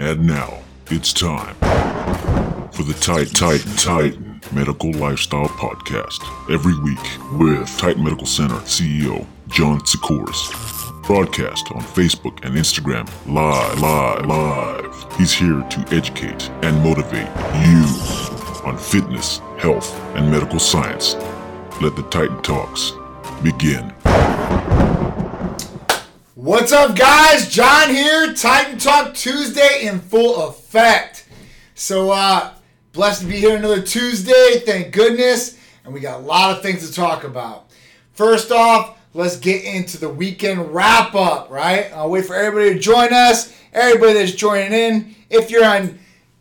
And now it's time for the Tight Tight Titan Medical Lifestyle Podcast. Every week with Titan Medical Center CEO John Sikoris. Broadcast on Facebook and Instagram live, live, live. He's here to educate and motivate you on fitness, health, and medical science. Let the Titan Talks begin. What's up, guys? John here. Titan Talk Tuesday in full effect. So, uh, blessed to be here another Tuesday. Thank goodness. And we got a lot of things to talk about. First off, let's get into the weekend wrap up, right? I'll wait for everybody to join us. Everybody that's joining in. If you're on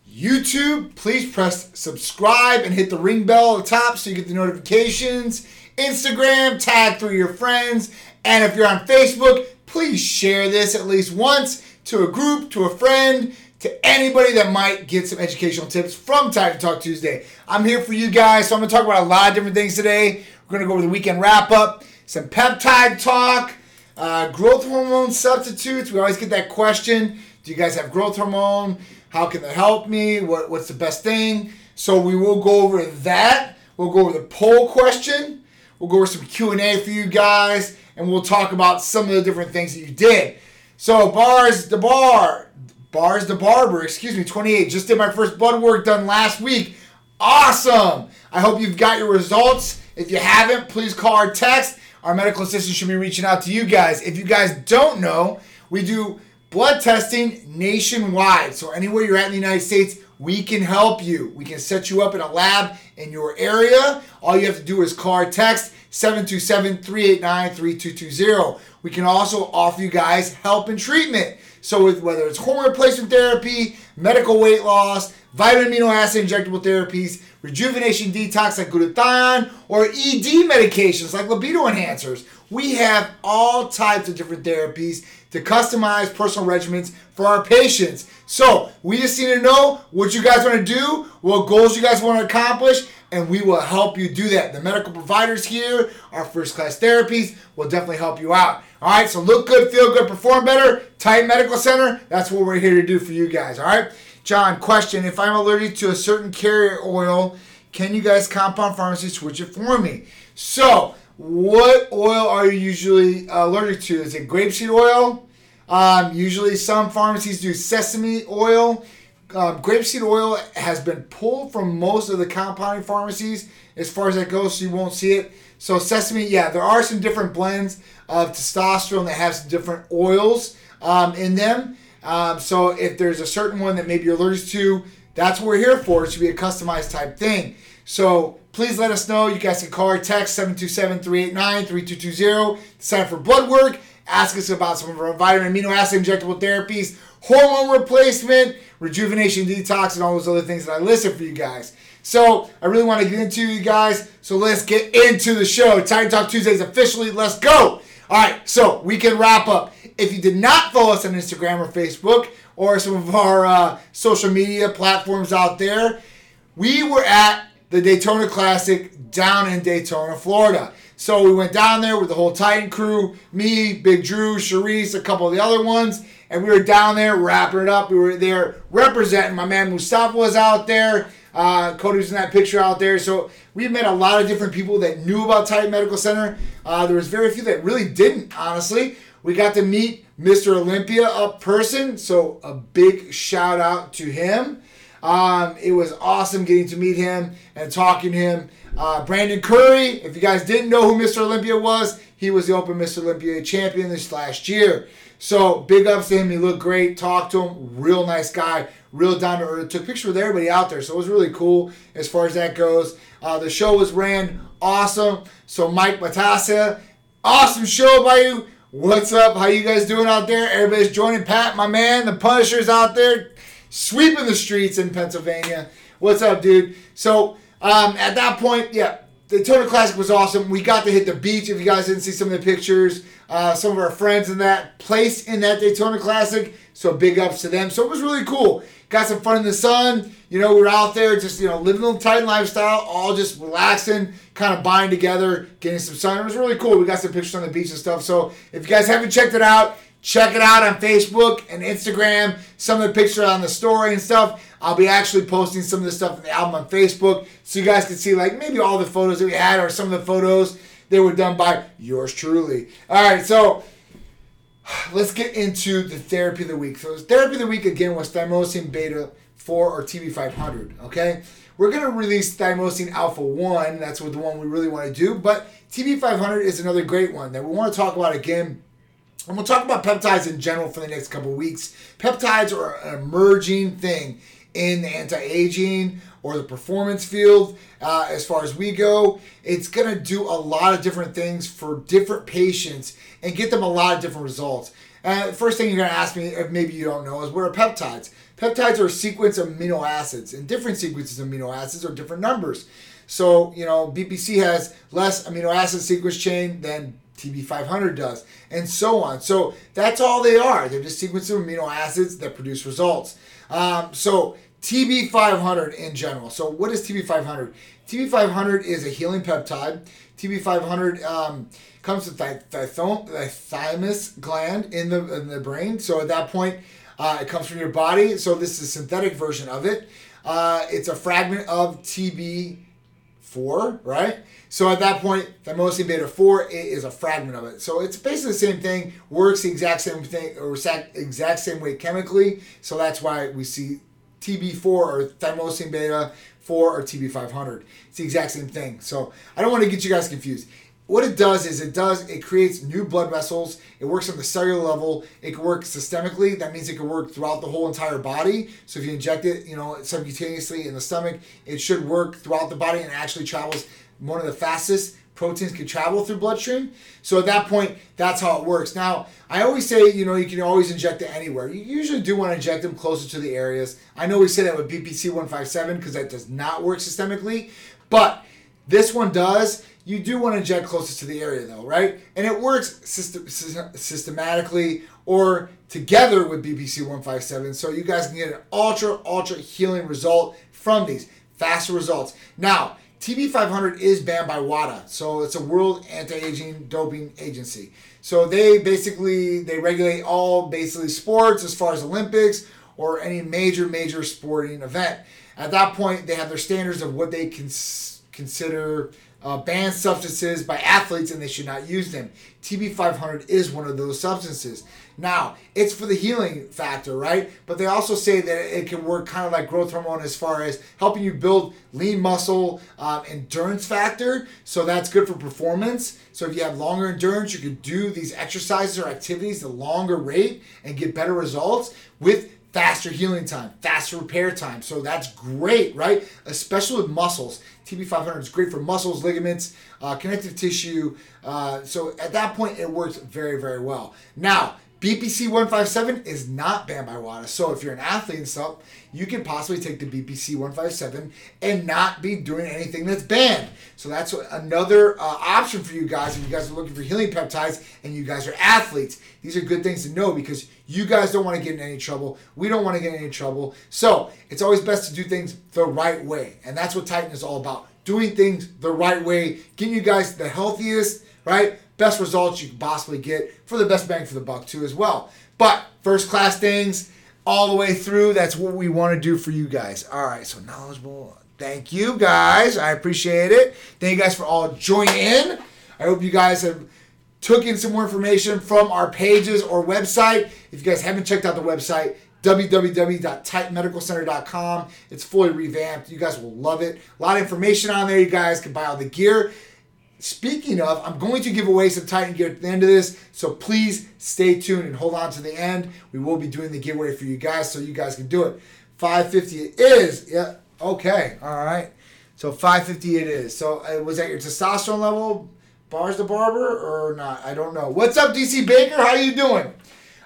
YouTube, please press subscribe and hit the ring bell at the top so you get the notifications. Instagram, tag of your friends. And if you're on Facebook, please share this at least once to a group, to a friend, to anybody that might get some educational tips from Titan Talk Tuesday. I'm here for you guys, so I'm to talk about a lot of different things today. We're to go over the weekend wrap up, some peptide talk, uh, growth hormone substitutes. We always get that question Do you guys have growth hormone? How can that help me? What, what's the best thing? So we will go over that. We'll go over the poll question. We'll go over some Q&A for you guys and we'll talk about some of the different things that you did. So bars the bar, bars the barber, excuse me, 28. Just did my first blood work done last week. Awesome! I hope you've got your results. If you haven't, please call or text. Our medical assistant should be reaching out to you guys. If you guys don't know, we do blood testing nationwide. So anywhere you're at in the United States, we can help you. We can set you up in a lab in your area. All you have to do is call or text 727-389-3220. We can also offer you guys help and treatment. So with, whether it's hormone replacement therapy, medical weight loss, vitamin amino acid injectable therapies, rejuvenation detox like glutathione, or ED medications like libido enhancers, we have all types of different therapies to customize personal regimens for our patients. So we just need to know what you guys want to do, what goals you guys want to accomplish, and we will help you do that. The medical providers here, our first class therapies, will definitely help you out. All right, so look good, feel good, perform better. Titan Medical Center, that's what we're here to do for you guys. All right, John, question If I'm allergic to a certain carrier oil, can you guys compound pharmacy switch it for me? So, what oil are you usually allergic to? Is it grapeseed oil? Um, usually, some pharmacies do sesame oil. Um, grapeseed oil has been pulled from most of the compounding pharmacies as far as that goes, so you won't see it. So, sesame, yeah, there are some different blends of testosterone that have some different oils um, in them. Um, so, if there's a certain one that maybe you're allergic to, that's what we're here for. It should be a customized type thing. So, please let us know. You guys can call or text 727 389 3220 sign up for blood work. Ask us about some of our vitamin amino acid injectable therapies, hormone replacement, rejuvenation detox, and all those other things that I listed for you guys. So I really want to get into you guys. So let's get into the show. Titan Talk Tuesdays officially. Let's go. All right. So we can wrap up. If you did not follow us on Instagram or Facebook or some of our uh, social media platforms out there, we were at the Daytona Classic down in Daytona, Florida. So we went down there with the whole Titan crew, me, Big Drew, Sharice, a couple of the other ones, and we were down there wrapping it up. We were there representing. My man Mustafa was out there. Uh, in that picture out there. So we met a lot of different people that knew about Titan Medical Center. Uh, there was very few that really didn't, honestly. We got to meet Mr. Olympia up person, so a big shout out to him. Um, it was awesome getting to meet him and talking to him. Uh, Brandon Curry, if you guys didn't know who Mr. Olympia was, he was the Open Mr. Olympia champion this last year. So big ups to him. He looked great. Talked to him. Real nice guy. Real down to earth. Took pictures with everybody out there. So it was really cool as far as that goes. Uh, the show was ran awesome. So Mike Batassa, awesome show by you. What's up? How you guys doing out there? Everybody's joining. Pat, my man, the Punishers out there sweeping the streets in Pennsylvania. What's up, dude? So um, at that point, yeah, the Daytona Classic was awesome. We got to hit the beach. If you guys didn't see some of the pictures, uh, some of our friends in that place in that Daytona Classic. So big ups to them. So it was really cool. Got some fun in the sun. You know, we were out there just, you know, living a Titan lifestyle, all just relaxing, kind of buying together, getting some sun. It was really cool. We got some pictures on the beach and stuff. So if you guys haven't checked it out, check it out on Facebook and Instagram. Some of the pictures on the story and stuff. I'll be actually posting some of the stuff in the album on Facebook so you guys can see like maybe all the photos that we had or some of the photos that were done by yours truly. All right, so let's get into the therapy of the week. So therapy of the week again was thymosin beta 4 or TB500, okay? We're going to release thymosin alpha 1, that's what the one we really want to do, but TB500 is another great one that we want to talk about again. And we'll talk about peptides in general for the next couple weeks. Peptides are an emerging thing in the anti-aging or the performance field uh, as far as we go. It's going to do a lot of different things for different patients and get them a lot of different results. Uh, first thing you're going to ask me if maybe you don't know is what are peptides? Peptides are a sequence of amino acids and different sequences of amino acids are different numbers. So you know bpc has less amino acid sequence chain than TB500 does, and so on. So that's all they are. They're just sequences of amino acids that produce results. Um, so TB500 in general. So what is TB500? TB500 is a healing peptide. TB500 um, comes from the, thymus gland in the in the brain. So at that point, uh, it comes from your body. So this is a synthetic version of it. Uh, it's a fragment of TB4, right? So at that point, thymosin beta 4 is a fragment of it. So it's basically the same thing, works the exact same thing, or exact same way chemically. So that's why we see TB4 or thymosin beta 4 or TB500. It's the exact same thing. So I don't want to get you guys confused. What it does is it does it creates new blood vessels. It works on the cellular level. It can work systemically. That means it can work throughout the whole entire body. So if you inject it, you know, subcutaneously in the stomach, it should work throughout the body and actually travels one of the fastest proteins can travel through bloodstream. So at that point, that's how it works. Now, I always say, you know, you can always inject it anywhere. You usually do want to inject them closer to the areas. I know we say that with BPC 157 because that does not work systemically, but this one does. You do want to inject closest to the area though, right? And it works system, systematically or together with BPC 157 so you guys can get an ultra, ultra healing result from these. Faster results. Now, TB500 is banned by WADA, so it's a World Anti-Aging Doping Agency. So they basically they regulate all basically sports as far as Olympics or any major major sporting event. At that point, they have their standards of what they cons- consider uh, banned substances by athletes, and they should not use them. TB500 is one of those substances. Now, it's for the healing factor, right? But they also say that it can work kind of like growth hormone as far as helping you build lean muscle um, endurance factor. So that's good for performance. So if you have longer endurance, you can do these exercises or activities at a longer rate and get better results with faster healing time, faster repair time. So that's great, right? Especially with muscles. TB500 is great for muscles, ligaments, uh, connective tissue. Uh, so at that point, it works very, very well. Now, BPC 157 is not banned by WADA. So if you're an athlete and stuff, you can possibly take the BPC 157 and not be doing anything that's banned. So that's another uh, option for you guys if you guys are looking for healing peptides and you guys are athletes. These are good things to know because you guys don't want to get in any trouble. We don't want to get in any trouble. So it's always best to do things the right way. And that's what Titan is all about. Doing things the right way, getting you guys the healthiest, right? Best results you can possibly get for the best bang for the buck too as well. But first class things all the way through. That's what we want to do for you guys. All right, so knowledgeable. Thank you guys. I appreciate it. Thank you guys for all joining in. I hope you guys have took in some more information from our pages or website. If you guys haven't checked out the website, www.titanmedicalcenter.com. It's fully revamped. You guys will love it. A lot of information on there. You guys can buy all the gear. Speaking of, I'm going to give away some Titan gear at the end of this, so please stay tuned and hold on to the end. We will be doing the giveaway for you guys, so you guys can do it. 550 it is. Yeah. Okay. All right. So 550 it is. So uh, was that your testosterone level, bars the barber, or not? I don't know. What's up, DC Baker? How you doing?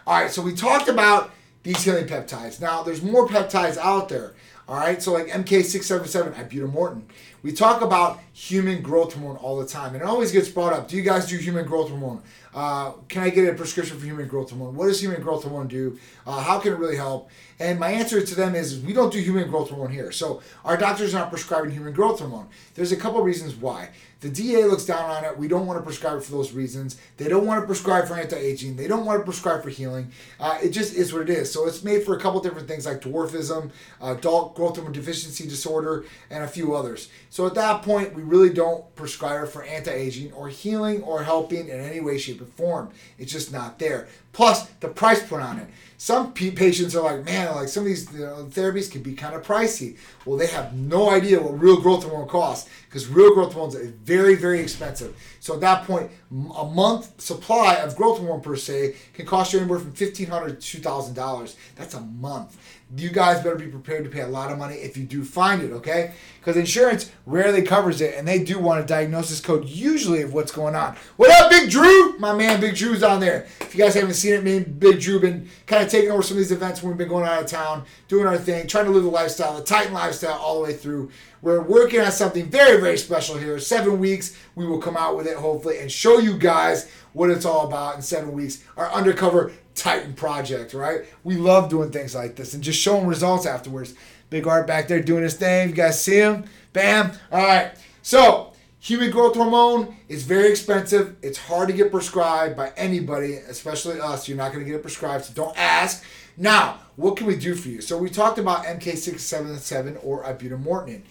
All right. So we talked about these healing peptides. Now there's more peptides out there. All right, so like MK677, ibutamoren. We talk about human growth hormone all the time, and it always gets brought up. Do you guys do human growth hormone? Uh, can I get a prescription for human growth hormone? What does human growth hormone do? Uh, how can it really help? And my answer to them is we don't do human growth hormone here. So our doctors are not prescribing human growth hormone. There's a couple reasons why. The DA looks down on it. We don't want to prescribe it for those reasons. They don't want to prescribe for anti-aging. They don't want to prescribe for healing. Uh, it just is what it is. So it's made for a couple different things like dwarfism, adult growth hormone deficiency disorder, and a few others. So at that point, we really don't prescribe it for anti-aging or healing or helping in any way, shape, or form. It's just not there. Plus the price put on it some patients are like, man, like some of these you know, therapies can be kind of pricey. Well, they have no idea what real growth hormone costs because real growth hormone is very, very expensive. So at that point, a month supply of growth hormone per se can cost you anywhere from fifteen hundred to two thousand dollars. That's a month you guys better be prepared to pay a lot of money if you do find it, okay? Because insurance rarely covers it, and they do want a diagnosis code usually of what's going on. What up, Big Drew? My man, Big Drew's on there. If you guys haven't seen it, me and Big Drew been kind of taking over some of these events when we've been going out of town, doing our thing, trying to live the lifestyle, the Titan lifestyle, all the way through. We're working on something very, very special here. Seven weeks, we will come out with it hopefully and show you guys what it's all about in seven weeks. Our undercover Titan project, right? We love doing things like this and just showing results afterwards. Big Art back there doing his thing. You guys see him? Bam. All right. So, human growth hormone is very expensive. It's hard to get prescribed by anybody, especially us. You're not going to get it prescribed, so don't ask. Now, what can we do for you? So, we talked about MK677 or ibutamoren.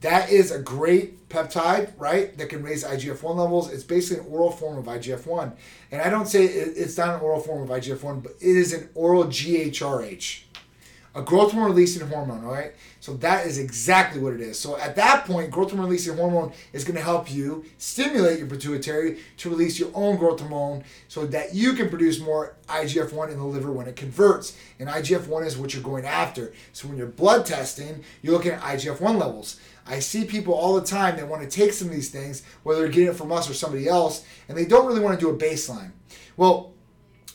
That is a great peptide, right? That can raise IGF 1 levels. It's basically an oral form of IGF 1. And I don't say it's not an oral form of IGF 1, but it is an oral GHRH, a growth hormone releasing hormone, all right? So that is exactly what it is. So at that point, growth hormone releasing hormone is going to help you stimulate your pituitary to release your own growth hormone so that you can produce more IGF 1 in the liver when it converts. And IGF 1 is what you're going after. So when you're blood testing, you're looking at IGF 1 levels. I see people all the time that want to take some of these things, whether they're getting it from us or somebody else, and they don't really want to do a baseline. Well,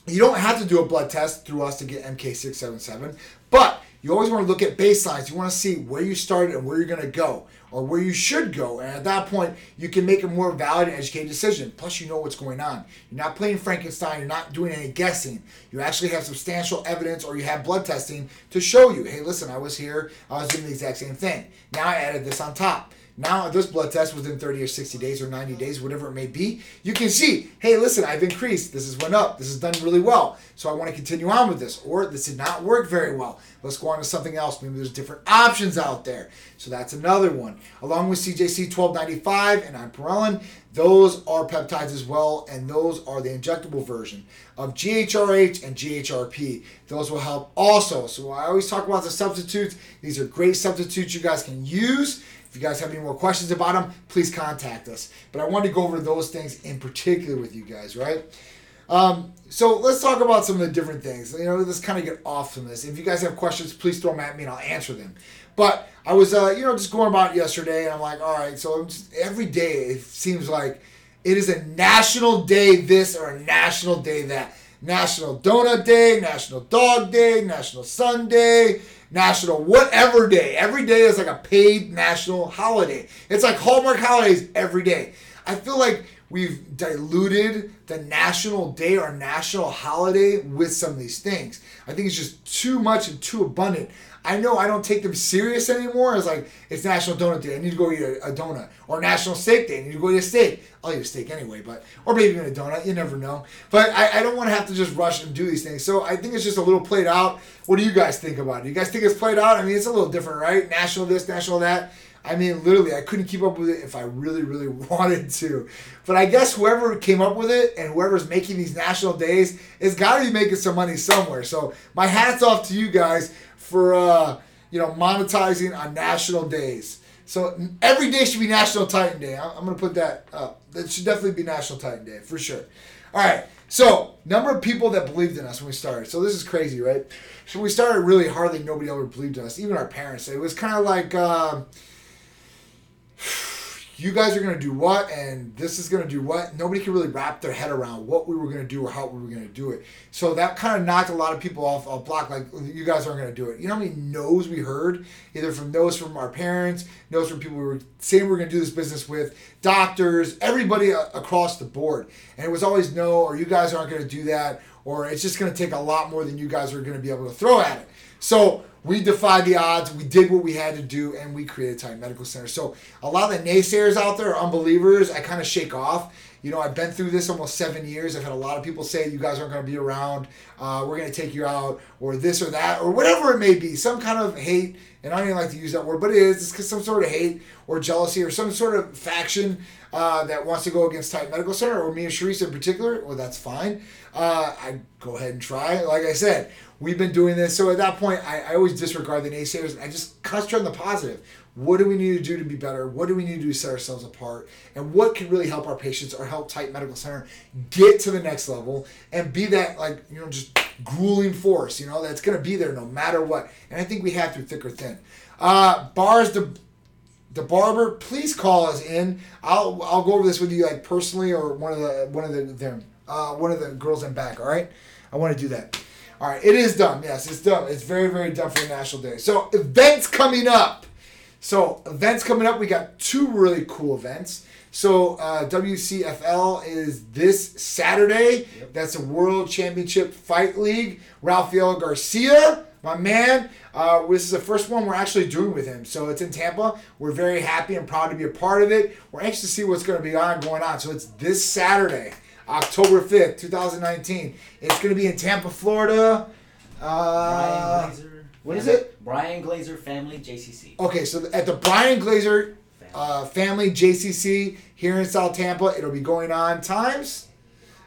you don't have to do a blood test through us to get MK677, but you always want to look at baselines. You want to see where you started and where you're going to go or where you should go. And at that point, you can make a more valid and educated decision. Plus, you know what's going on. You're not playing Frankenstein. You're not doing any guessing. You actually have substantial evidence or you have blood testing to show you, hey, listen, I was here. I was doing the exact same thing. Now I added this on top. Now, this blood test within 30 or 60 days or 90 days, whatever it may be, you can see, hey, listen, I've increased. This has went up. This has done really well. So I want to continue on with this. Or this did not work very well. Let's go on to something else. Maybe there's different options out there. So that's another one. Along with CJC 1295 and ipamorelin, those are peptides as well, and those are the injectable version of GHRH and GHRP. Those will help also. So I always talk about the substitutes. These are great substitutes you guys can use if you guys have any more questions about them, please contact us. But I wanted to go over those things in particular with you guys, right? Um, so let's talk about some of the different things. You know, let's kind of get off from this. If you guys have questions, please throw them at me and I'll answer them. But I was, uh, you know, just going about yesterday, and I'm like, all right. So just, every day it seems like it is a national day this or a national day that. National Donut Day, National Dog Day, National Sunday, national whatever day. Every day is like a paid national holiday. It's like Hallmark holidays every day. I feel like we've diluted the national day or national holiday with some of these things. I think it's just too much and too abundant. I know I don't take them serious anymore. It's like it's National Donut Day. I need to go eat a, a, donut. Or National Steak Day. I need to go eat a steak. I'll eat a steak anyway, but or maybe even a donut. You never know. But I, I don't want to have to just rush and do these things. So I think it's just a little played out. What do you guys think about it? You guys think it's played out? I mean, it's a little different, right? National this, national that. I mean, literally, I couldn't keep up with it if I really, really wanted to. But I guess whoever came up with it and whoever's making these national days is got to be making some money somewhere. So my hats off to you guys for uh, you know monetizing on national days. So every day should be National Titan Day. I'm gonna put that up. That should definitely be National Titan Day for sure. All right. So number of people that believed in us when we started. So this is crazy, right? So we started really hardly nobody ever believed in us, even our parents. It was kind of like. Uh, you guys are going to do what and this is going to do what. Nobody can really wrap their head around what we were going to do or how we were going to do it. So that kind of knocked a lot of people off a block like oh, you guys aren't going to do it. You know how many no's we heard? Either from no's from our parents no's from people we were saying we were going to do this business with doctors everybody across the board. And it was always no or you guys aren't going to do that or it's just going to take a lot more than you guys are going to be able to throw at it. So we defied the odds. We did what we had to do, and we created Titan Medical Center. So a lot of the naysayers out there, unbelievers, I kind of shake off. You know, I've been through this almost seven years. I've had a lot of people say you guys aren't going to be around. Uh, we're going to take you out, or this or that, or whatever it may be. Some kind of hate, and I don't even like to use that word, but it is. It's some sort of hate or jealousy or some sort of faction uh, that wants to go against Titan Medical Center or me and Sharice in particular. Well, that's fine. Uh, I go ahead and try. Like I said, we've been doing this. So at that point, I, I always disregard the naysayers. And I just concentrate on the positive. What do we need to do to be better? What do we need to do to set ourselves apart? And what can really help our patients or help Titan Medical Center get to the next level and be that, like, you know, just grueling force, you know, that's going to be there no matter what. And I think we have through thick or thin. Uh, bars, the the barber, please call us in. I'll I'll go over this with you like personally or one of the one of the them uh, one of the girls in back. All right, I want to do that. All right, it is done. Yes, it's done. It's very, very done for the National Day. So events coming up. So events coming up. We got two really cool events. So uh, WCFL is this Saturday. Yep. That's a World Championship Fight League. Rafael Garcia, my man. Uh, this is the first one we're actually doing with him. So it's in Tampa. We're very happy and proud to be a part of it. We're anxious to see what's going to be on going on. So it's this Saturday. October 5th, 2019. It's going to be in Tampa, Florida. Uh, what is it? Bryan Glazer Family JCC. Okay, so at the Bryan Glazer uh, Family JCC here in South Tampa, it'll be going on times.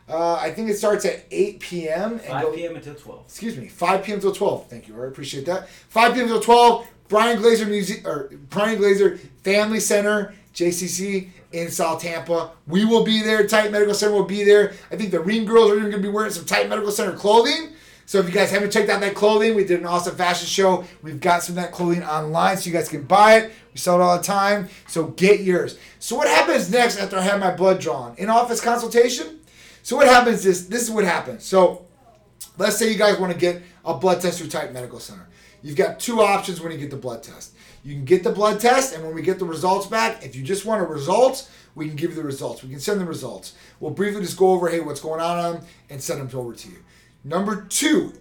Uh, I think it starts at 8 p.m. 5 go, p.m. until 12. Excuse me, 5 p.m. until 12. Thank you, I appreciate that. 5 p.m. until 12. Bryan Glazer Music or Bryan Glazer Family Center JCC in South Tampa. We will be there. Titan Medical Center will be there. I think the Ring Girls are even going to be wearing some Titan Medical Center clothing. So if you guys haven't checked out that clothing, we did an awesome fashion show. We've got some of that clothing online so you guys can buy it. We sell it all the time. So get yours. So what happens next after I have my blood drawn? In office consultation? So what happens is this is what happens. So let's say you guys want to get a blood test through Titan Medical Center. You've got two options when you get the blood test. You can get the blood test, and when we get the results back, if you just want the results, we can give you the results. We can send the results. We'll briefly just go over, hey, what's going on them, and send them over to you. Number two,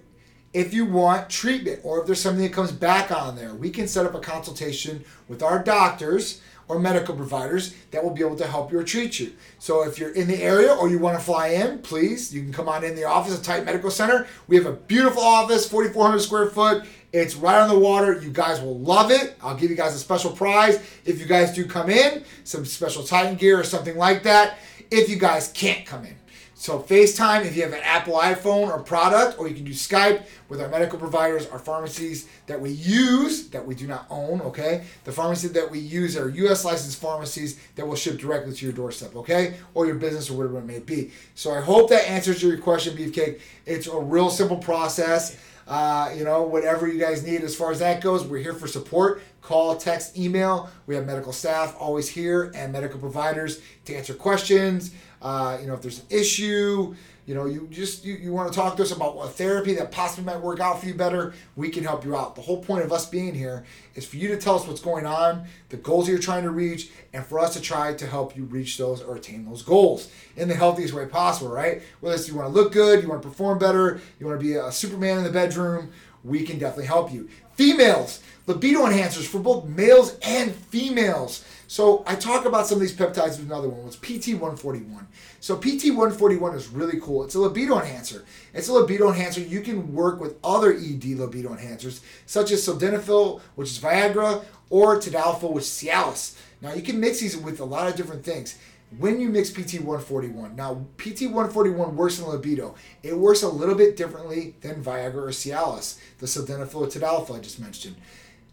if you want treatment or if there's something that comes back on there, we can set up a consultation with our doctors or medical providers that will be able to help you or treat you. So if you're in the area or you want to fly in, please, you can come on in the office of Titan Medical Center. We have a beautiful office, 4,400 square foot. It's right on the water. You guys will love it. I'll give you guys a special prize if you guys do come in, some special Titan gear or something like that. If you guys can't come in. So FaceTime if you have an Apple iPhone or product, or you can do Skype with our medical providers, our pharmacies that we use, that we do not own, okay? The pharmacies that we use are US licensed pharmacies that will ship directly to your doorstep, okay? Or your business or whatever it may be. So I hope that answers your question, Beefcake. It's a real simple process. Uh, you know, whatever you guys need as far as that goes, we're here for support. Call, text, email. We have medical staff always here and medical providers to answer questions. Uh, you know, if there's an issue, you know, you just you, you want to talk to us about a therapy that possibly might work out for you better, we can help you out. The whole point of us being here is for you to tell us what's going on, the goals you're trying to reach, and for us to try to help you reach those or attain those goals in the healthiest way possible, right? Whether it's you want to look good, you want to perform better, you want to be a Superman in the bedroom, we can definitely help you. Females, libido enhancers for both males and females. So I talk about some of these peptides with another one. It's PT141. So PT141 is really cool. It's a libido enhancer. It's a libido enhancer. You can work with other ED libido enhancers, such as sildenafil, which is Viagra, or Tadalafil, which is Cialis. Now you can mix these with a lot of different things. When you mix PT141, now PT141 works in libido. It works a little bit differently than Viagra or Cialis, the sildenafil or Tadalafil I just mentioned.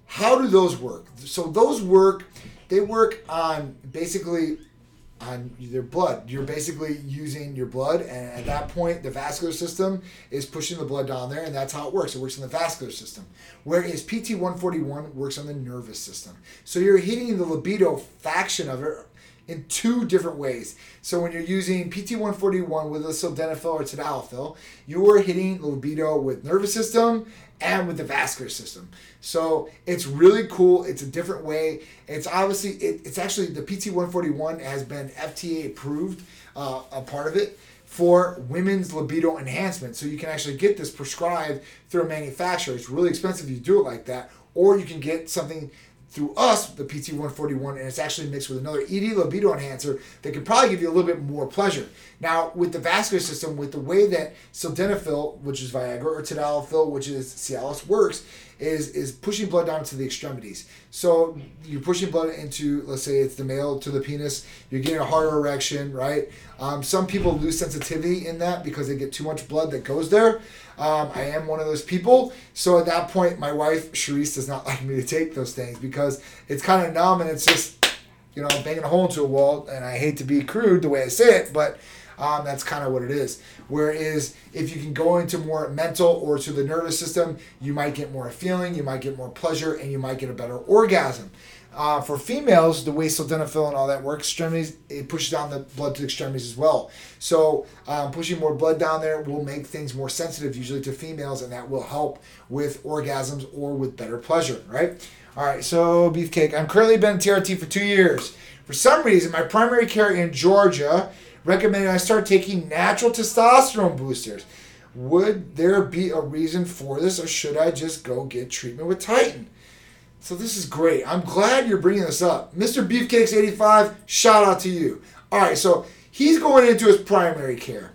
How do those work? So those work they work on basically on their blood. You're basically using your blood, and at that point, the vascular system is pushing the blood down there, and that's how it works. It works in the vascular system. Whereas PT141 works on the nervous system. So you're hitting the libido faction of it, in two different ways. So when you're using PT141 with a sildenafil or tadalafil, you are hitting libido with nervous system and with the vascular system. So it's really cool. It's a different way. It's obviously it, it's actually the PT141 has been FDA approved, uh, a part of it for women's libido enhancement. So you can actually get this prescribed through a manufacturer. It's really expensive if you do it like that, or you can get something through us, the PT141, and it's actually mixed with another ED libido enhancer that can probably give you a little bit more pleasure. Now, with the vascular system, with the way that sildenafil, which is Viagra, or tadalafil, which is Cialis, works, is is pushing blood down to the extremities. So you're pushing blood into, let's say it's the male to the penis. You're getting a harder erection, right? Um, some people lose sensitivity in that because they get too much blood that goes there. Um, I am one of those people. So at that point, my wife, Charisse, does not like me to take those things because it's kind of numb and it's just, you know, banging a hole into a wall. And I hate to be crude the way I say it, but um, that's kind of what it is. Whereas if you can go into more mental or to the nervous system, you might get more feeling, you might get more pleasure, and you might get a better orgasm. Uh, for females, the way sildenafil and all that works, extremities, it pushes down the blood to the extremities as well. So um, pushing more blood down there will make things more sensitive, usually to females, and that will help with orgasms or with better pleasure, right? All right, so Beefcake, I'm currently been TRT for two years. For some reason, my primary care in Georgia recommended I start taking natural testosterone boosters. Would there be a reason for this, or should I just go get treatment with Titan? So this is great. I'm glad you're bringing this up. Mr. Beefcakes85, shout out to you. All right, so he's going into his primary care.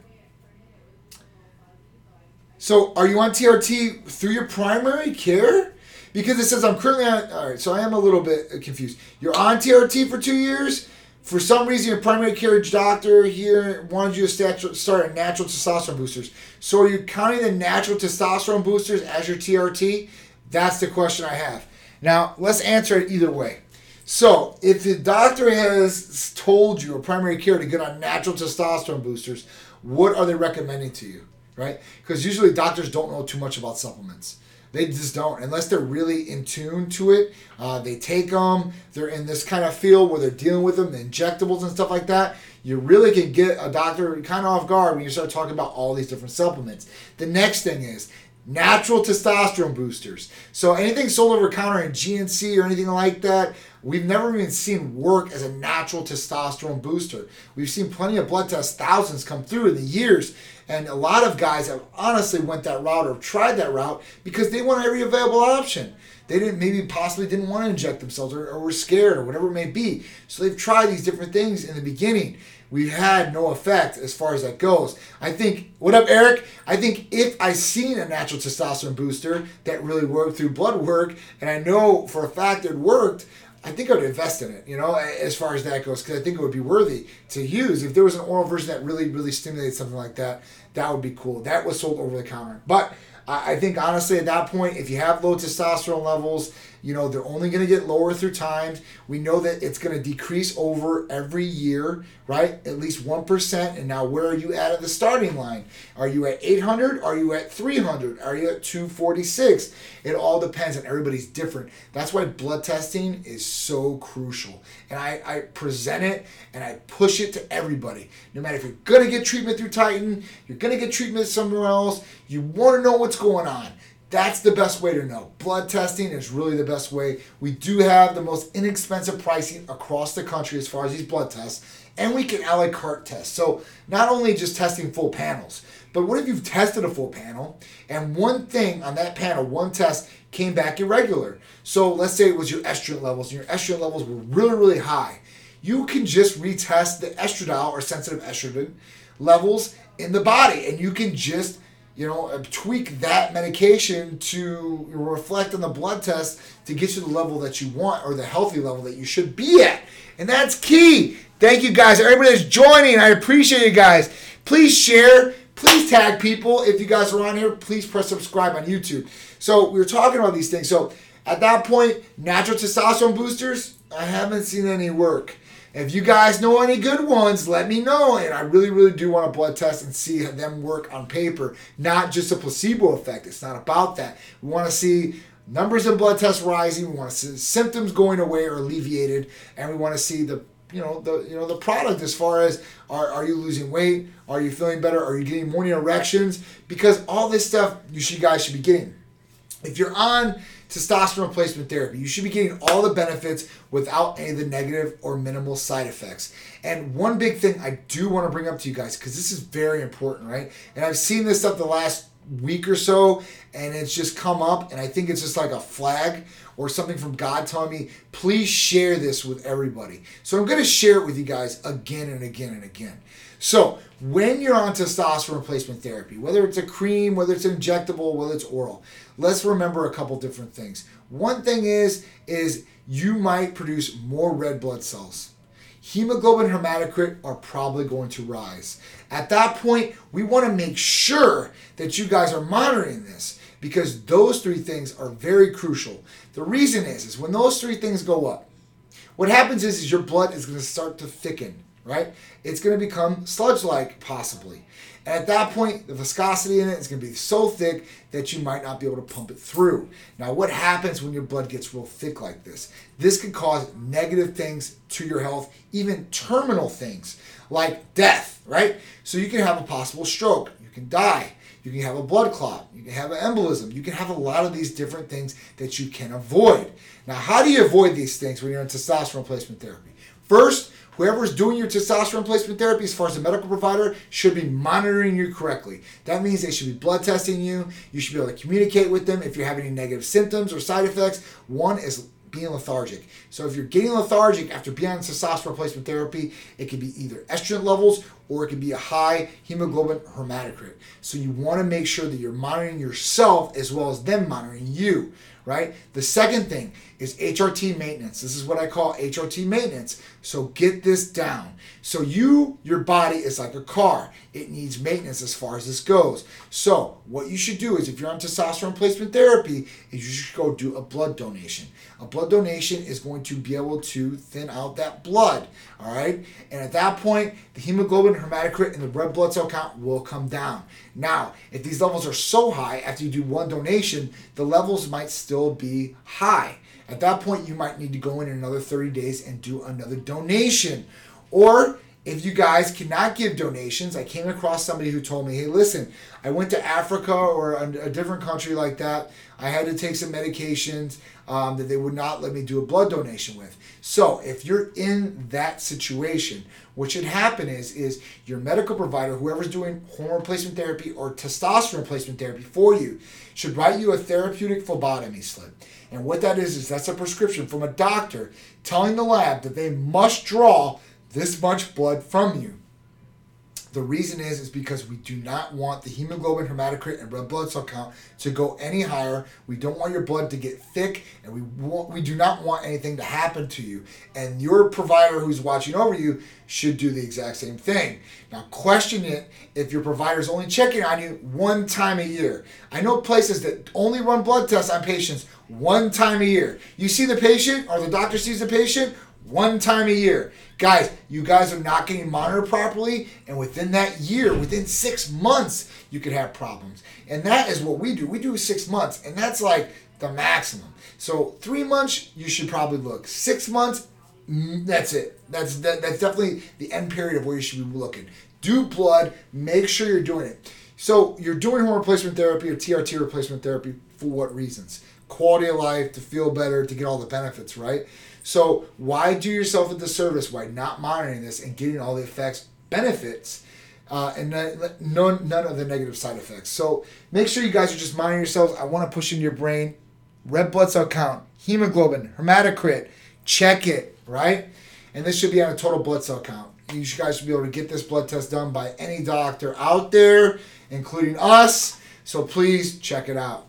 So are you on TRT through your primary care? Because it says I'm currently on. All right, so I am a little bit confused. You're on TRT for two years. For some reason, your primary care doctor here wanted you to start natural testosterone boosters. So are you counting the natural testosterone boosters as your TRT? That's the question I have. Now, let's answer it either way. So, if the doctor has told you, or primary care, to get on natural testosterone boosters, what are they recommending to you, right? Because usually doctors don't know too much about supplements. They just don't, unless they're really in tune to it. Uh, they take them. They're in this kind of field where they're dealing with them, the injectables and stuff like that. You really can get a doctor kind of off guard when you start talking about all these different supplements. The next thing is natural testosterone boosters. So anything sold over counter in GNC or anything like that, we've never even seen work as a natural testosterone booster. We've seen plenty of blood tests, thousands come through in the years, and a lot of guys have honestly went that route or tried that route because they want every available option. They didn't maybe possibly didn't want to inject themselves or, or were scared or whatever it may be. So they've tried these different things in the beginning We've had no effect as far as that goes. I think, what up, Eric? I think if I seen a natural testosterone booster that really worked through blood work, and I know for a fact it worked, I think I would invest in it, you know, as far as that goes, because I think it would be worthy to use. If there was an oral version that really, really stimulated something like that, that would be cool. That was sold over the counter. But I think honestly at that point, if you have low testosterone levels, you know they're only going to get lower through time. We know that it's going to decrease over every year, right? At least one percent. And now, where are you at at the starting line? Are you at 800? Are you at 300? Are you at 246? It all depends, and everybody's different. That's why blood testing is so crucial. And I, I present it and I push it to everybody. No matter if you're going to get treatment through Titan, you're going to get treatment somewhere else. You want to know what's going on. That's the best way to know. Blood testing is really the best way. We do have the most inexpensive pricing across the country as far as these blood tests, and we can a la carte test. So not only just testing full panels, but what if you've tested a full panel and one thing on that panel, one test came back irregular? So let's say it was your estrogen levels, and your estrogen levels were really, really high. You can just retest the estradiol or sensitive estrogen levels in the body, and you can just you know, uh, tweak that medication to reflect on the blood test to get you the level that you want or the healthy level that you should be at. And that's key. Thank you guys. Everybody that's joining, I appreciate you guys. Please share. Please tag people. If you guys are on here, please press subscribe on YouTube. So we were talking about these things. So at that point, natural testosterone boosters, I haven't seen any work. If you guys know any good ones, let me know. And I really, really do want a blood test and see them work on paper, not just a placebo effect. It's not about that. We want to see numbers of blood tests rising. We want to see symptoms going away or alleviated, and we want to see the you know the you know the product as far as are, are you losing weight are you feeling better are you getting morning erections because all this stuff you should guys should be getting if you're on testosterone replacement therapy you should be getting all the benefits without any of the negative or minimal side effects and one big thing i do want to bring up to you guys because this is very important right and i've seen this stuff the last week or so and it's just come up and i think it's just like a flag or something from God telling me, please share this with everybody. So I'm going to share it with you guys again and again and again. So when you're on testosterone replacement therapy, whether it's a cream, whether it's injectable, whether it's oral, let's remember a couple different things. One thing is is you might produce more red blood cells. Hemoglobin hematocrit are probably going to rise. At that point, we want to make sure that you guys are monitoring this because those three things are very crucial. The reason is, is when those three things go up, what happens is, is your blood is going to start to thicken, right? It's going to become sludge-like, possibly. At that point, the viscosity in it is going to be so thick that you might not be able to pump it through. Now, what happens when your blood gets real thick like this? This can cause negative things to your health, even terminal things like death, right? So you can have a possible stroke, you can die. You can have a blood clot. You can have an embolism. You can have a lot of these different things that you can avoid. Now, how do you avoid these things when you're in testosterone replacement therapy? First, whoever's doing your testosterone replacement therapy, as far as a medical provider, should be monitoring you correctly. That means they should be blood testing you. You should be able to communicate with them if you're having any negative symptoms or side effects. One is being lethargic. So if you're getting lethargic after being on testosterone replacement therapy, it could be either estrogen levels or it could be a high hemoglobin hematocrit. So you want to make sure that you're monitoring yourself as well as them monitoring you, right? The second thing is HRT maintenance. This is what I call HRT maintenance. So get this down. So you, your body is like a car. It needs maintenance as far as this goes. So what you should do is if you're on testosterone replacement therapy, is you should go do a blood donation. A blood donation is going to be able to thin out that blood. All right. And at that point, the hemoglobin, hematocrit, and the red blood cell count will come down. Now, if these levels are so high after you do one donation, the levels might still be high. At that point, you might need to go in another 30 days and do another donation. Or if you guys cannot give donations, I came across somebody who told me, hey, listen, I went to Africa or a, different country like that. I had to take some medications um, that they would not let me do a blood donation with. So if you're in that situation, what should happen is is your medical provider, whoever's doing hormone replacement therapy or testosterone replacement therapy for you, should write you a therapeutic phlebotomy slip. And what that is is that's a prescription from a doctor telling the lab that they must draw this much blood from you. The reason is is because we do not want the hemoglobin, hematocrit, and red blood cell count to go any higher. We don't want your blood to get thick, and we want, we do not want anything to happen to you. And your provider who's watching over you should do the exact same thing. Now, question it if your provider is only checking on you one time a year. I know places that only run blood tests on patients one time a year. You see the patient, or the doctor sees the patient one time a year. Guys, you guys are not getting monitored properly, and within that year, within six months, you could have problems. And that is what we do. We do six months, and that's like the maximum. So three months, you should probably look. Six months, mm, that's it. That's that, that's definitely the end period of where you should be looking. Do blood. Make sure you're doing it. So you're doing hormone replacement therapy or TRT replacement therapy for what reasons? Quality of life, to feel better, to get all the benefits, right? So why do yourself a disservice by not monitoring this and getting all the effects, benefits, uh, and none, none of the negative side effects? So make sure you guys are just monitoring yourselves. I want to push in your brain red blood cell count, hemoglobin, hematocrit, check it, right? And this should be on a total blood cell count. You guys should be able to get this blood test done by any doctor out there, including us. So please check it out.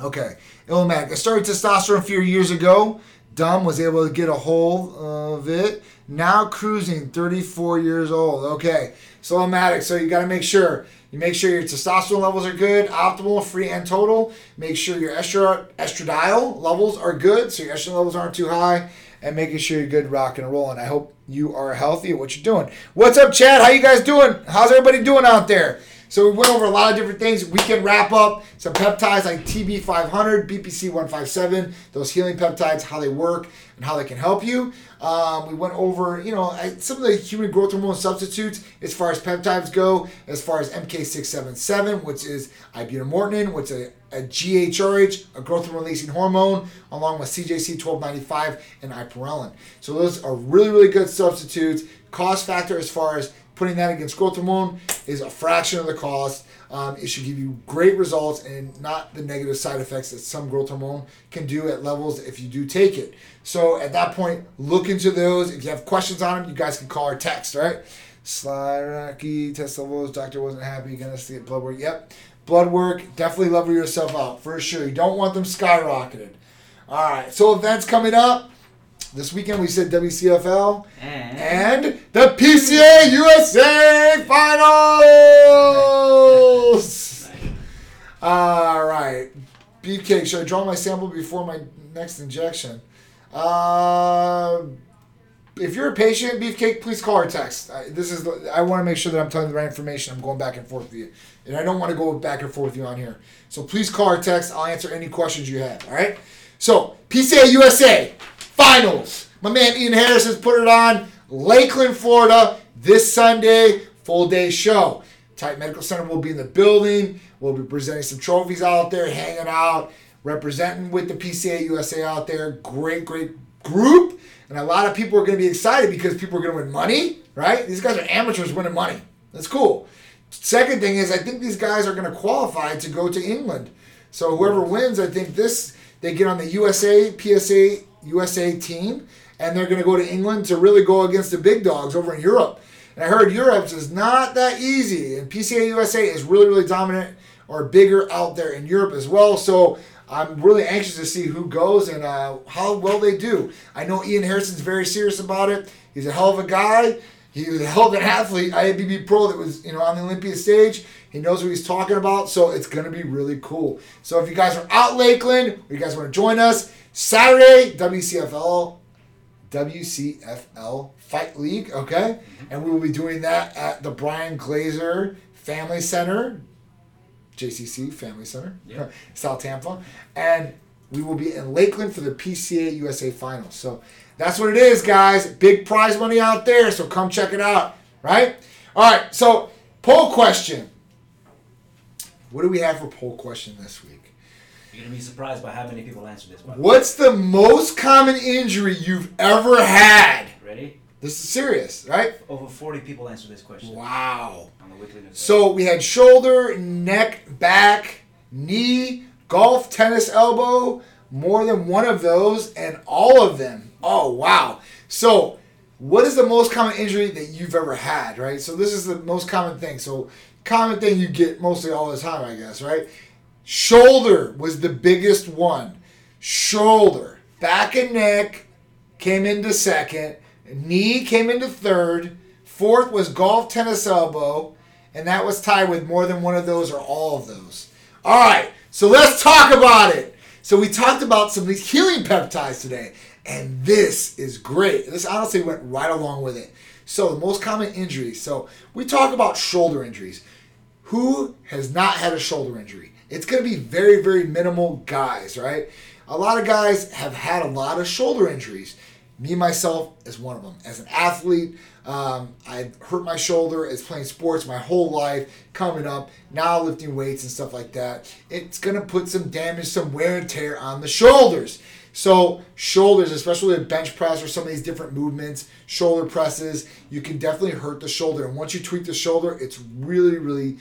Okay, Ilmatic. I started testosterone a few years ago. Dumb was able to get a hold of it. Now cruising, 34 years old. Okay, so Ilmatic. So you got to make sure you make sure your testosterone levels are good, optimal, free, and total. Make sure your estradiol levels are good, so your estrogen levels aren't too high, and making sure you're good rock and rolling. I hope you are healthy at what you're doing. What's up, Chad? How you guys doing? How's everybody doing out there? So we went over a lot of different things. We can wrap up some peptides like TB500, BPC157, those healing peptides, how they work and how they can help you. Um, we went over, you know, some of the human growth hormone substitutes as far as peptides go, as far as MK677, which is ibutamorentin, which is a, a GHRH, a growth releasing hormone, along with CJC1295 and ipamorelin. So those are really, really good substitutes. Cost factor as far as putting that against growth hormone is a fraction of the cost. Um, it should give you great results and not the negative side effects that some growth hormone can do at levels if you do take it. So at that point, look into those. If you have questions on them, you guys can call or text, right? Slyraki, test levels, doctor wasn't happy, gonna see blood work. Yep. Blood work, definitely level yourself out for sure. You don't want them skyrocketed. All right, so events coming up. This weekend we said WCFL And, and the PCA USA Finals. All right, beefcake. Should I draw my sample before my next injection? Uh, if you're a patient, beefcake, please call or text. I, this is the, I want to make sure that I'm telling you the right information. I'm going back and forth with you, and I don't want to go back and forth with you on here. So please call or text. I'll answer any questions you have. All right. So PCA USA Finals. My man Ian Harris has put it on Lakeland, Florida, this Sunday. Full day show. Titan Medical Center will be in the building. We'll be presenting some trophies out there, hanging out, representing with the PCA USA out there. Great, great group. And a lot of people are going to be excited because people are going to win money, right? These guys are amateurs winning money. That's cool. Second thing is, I think these guys are going to qualify to go to England. So whoever wins, I think this they get on the USA PSA USA team, and they're going to go to England to really go against the big dogs over in Europe. And I heard Europe's is not that easy, and PCA USA is really really dominant or bigger out there in Europe as well. So I'm really anxious to see who goes and uh, how well they do. I know Ian Harrison's very serious about it. He's a hell of a guy. He was a hell of an athlete, IFBB pro that was, you know, on the Olympia stage. He knows what he's talking about, so it's gonna be really cool. So if you guys are out Lakeland, or you guys want to join us, Saturday, WCFL, WCFL Fight League, okay? Mm-hmm. And we will be doing that at the Bryan Glazer Family Center, JCC Family Center, Yeah. South Tampa, and we will be in Lakeland for the PCA USA Finals. So that's what it is, guys. Big prize money out there, so come check it out, right? All right, so poll question. What do we have for poll question this week? You're to be surprised by how many people answer this one. What's the most common injury you've ever had? Ready? This is serious, right? Over 40 people answer this question Wow. on the weekly news. So we had shoulder, neck, back, knee, golf, tennis, elbow, more than one of those, and all of them. Oh, wow. So, what is the most common injury that you've ever had, right? So, this is the most common thing. So, common thing you get mostly all the time, I guess, right? Shoulder was the biggest one. Shoulder, back and neck came into second, knee came into third, fourth was golf, tennis, elbow, and that was tied with more than one of those or all of those. All right, so let's talk about it. So we talked about some of these healing peptides today, and this is great. This honestly went right along with it. So the most common injuries. So we talk about shoulder injuries. Who has not had a shoulder injury? It's going to be very, very minimal guys, right? A lot of guys have had a lot of shoulder injuries. Me, myself, is one of them. As an athlete, um, I hurt my shoulder as playing sports my whole life, coming up, now lifting weights and stuff like that. It's going to put some damage, some wear and tear on the shoulders. So, shoulders, especially a bench press or some of these different movements, shoulder presses, you can definitely hurt the shoulder. And once you tweak the shoulder, it's really, really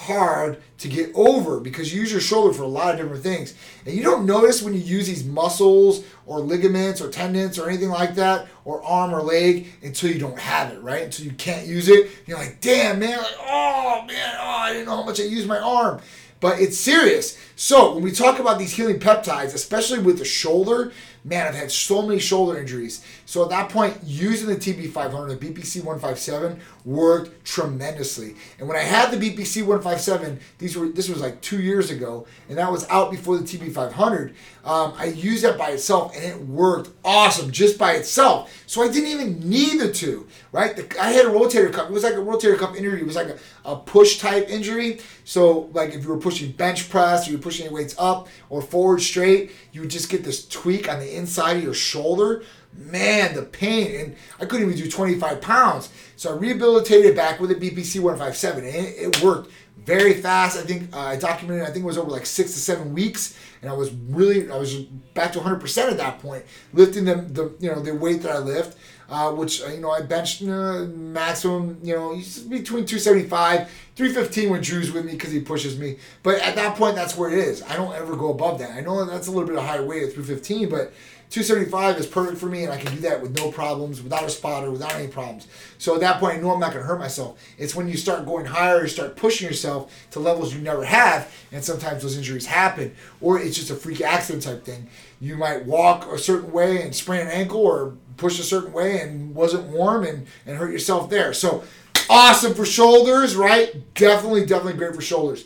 hard to get over because you use your shoulder for a lot of different things. And you don't notice when you use these muscles or ligaments or tendons or anything like that, or arm or leg, until you don't have it, right? Until you can't use it. You're like, damn, man, like, oh, man, oh, I didn't know how much I used my arm. But it's serious. So when we talk about these healing peptides, especially with the shoulder, man, I've had so many shoulder injuries. So at that point, using the TB500, the BPC 157 worked tremendously. And when I had the BPC 157, these were this was like two years ago, and that was out before the TB500. Um, I used that by itself, and it worked awesome just by itself. So I didn't even need the two, right? The, I had a rotator cuff. It was like a rotator cuff injury. It was like a, a push type injury. So like if you were pushing bench press, or you're pushing your weights up or forward straight, you would just get this tweak on the inside of your shoulder man, the pain, and I couldn't even do 25 pounds. So I rehabilitated back with a BPC 157, and it, worked very fast. I think uh, I documented. I think it was over like six to seven weeks, and I was really, I was back to 100 percent at that point, lifting the, the you know the weight that I lift. Uh, which uh, you know I benched uh, maximum you know between 275 315 when Drew's with me because he pushes me but at that point that's where it is I don't ever go above that I know that's a little bit of high weight at 315 but 275 is perfect for me, and I can do that with no problems, without a spotter, without any problems. So at that point, I know I'm not going to hurt myself. It's when you start going higher, you start pushing yourself to levels you never have, and sometimes those injuries happen, or it's just a freak accident type thing. You might walk a certain way and sprain an ankle, or push a certain way and wasn't warm and, and hurt yourself there. So awesome for shoulders, right? Definitely, definitely great for shoulders.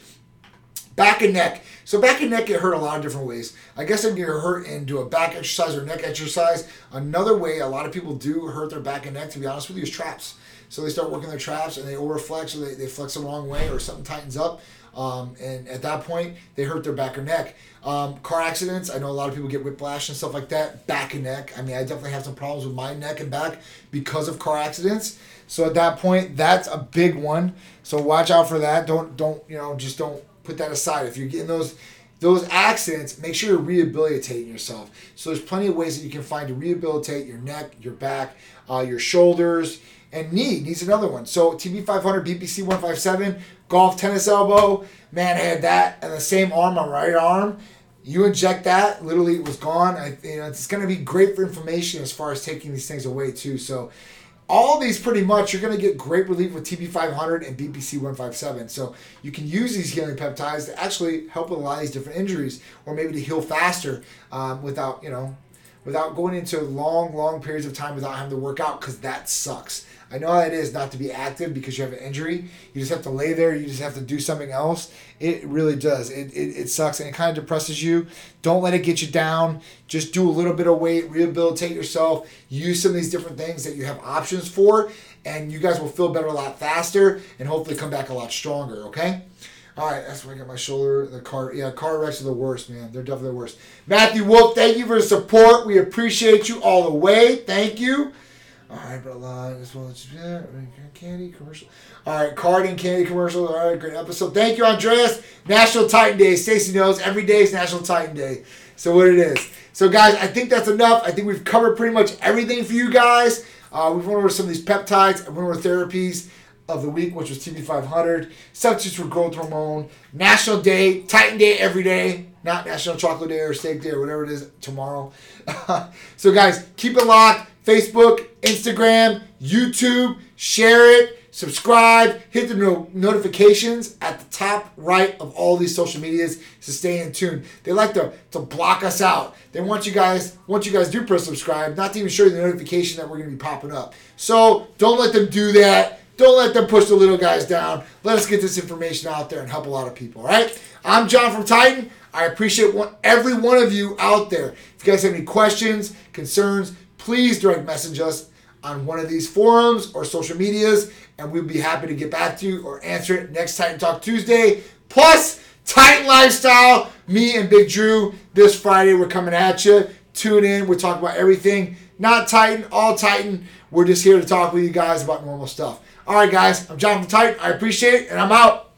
Back and neck. So back and neck get hurt a lot of different ways. I guess if you're hurt and do a back exercise or neck exercise, another way a lot of people do hurt their back and neck, to be honest with you, is traps. So they start working their traps and they overflex or they, they flex the wrong way or something tightens up. Um, and at that point, they hurt their back or neck. Um, car accidents, I know a lot of people get whiplash and stuff like that. Back and neck. I mean, I definitely have some problems with my neck and back because of car accidents. So at that point, that's a big one. So watch out for that. Don't don't you know just don't put that aside. If you're getting those those accidents, make sure you're rehabilitating yourself. So there's plenty of ways that you can find to rehabilitate your neck, your back, uh, your shoulders, and knee needs another one. So TB500, BPC 157, golf tennis elbow. Man, I had that and the same arm, my right arm. You inject that, literally it was gone. I, you know, it's going to be great for inflammation as far as taking these things away too. So all these pretty much you're going to get great relief with TB500 and BPC 157. So you can use these healing peptides to actually help with a lot of these different injuries, or maybe to heal faster um, without you know, without going into long, long periods of time without having to work out because that sucks. I know how it is not to be active because you have an injury. You just have to lay there. You just have to do something else. It really does. It, it, it sucks and it kind of depresses you. Don't let it get you down. Just do a little bit of weight, rehabilitate yourself, use some of these different things that you have options for, and you guys will feel better a lot faster and hopefully come back a lot stronger, okay? All right, that's where I got my shoulder. The car, yeah, car wrecks are the worst, man. They're definitely the worst. Matthew Wolf, thank you for the support. We appreciate you all the way. Thank you. All right, but a lot as well as candy commercial. All right, card and candy commercial. All right, great episode. Thank you, Andreas. National Titan Day. Stacy knows every day is National Titan Day. So what it is. So guys, I think that's enough. I think we've covered pretty much everything for you guys. Uh, we've went over some of these peptides. I went over therapies of the week, which was TB500. Substitutes for growth hormone. National Day, Titan Day every day. Not National Chocolate Day or Steak Day or whatever it is tomorrow. so guys, keep it locked. Facebook, Instagram, YouTube, share it, subscribe, hit the no- notifications at the top right of all these social medias to stay in tune. They like to, to block us out. They want you guys, once you guys do press subscribe, not to even show you the notification that we're going to be popping up. So don't let them do that. Don't let them push the little guys down. Let us get this information out there and help a lot of people, all right? I'm John from Titan. I appreciate one, every one of you out there. If you guys have any questions, concerns, please direct message us on one of these forums or social medias, and we'll be happy to get back to you or answer it next Titan Talk Tuesday. Plus, Titan Lifestyle, me and Big Drew, this Friday, we're coming at you. Tune in, we're talking about everything. Not Titan, all Titan. We're just here to talk with you guys about normal stuff. All right, guys, I'm Jonathan Titan. I appreciate it, and I'm out.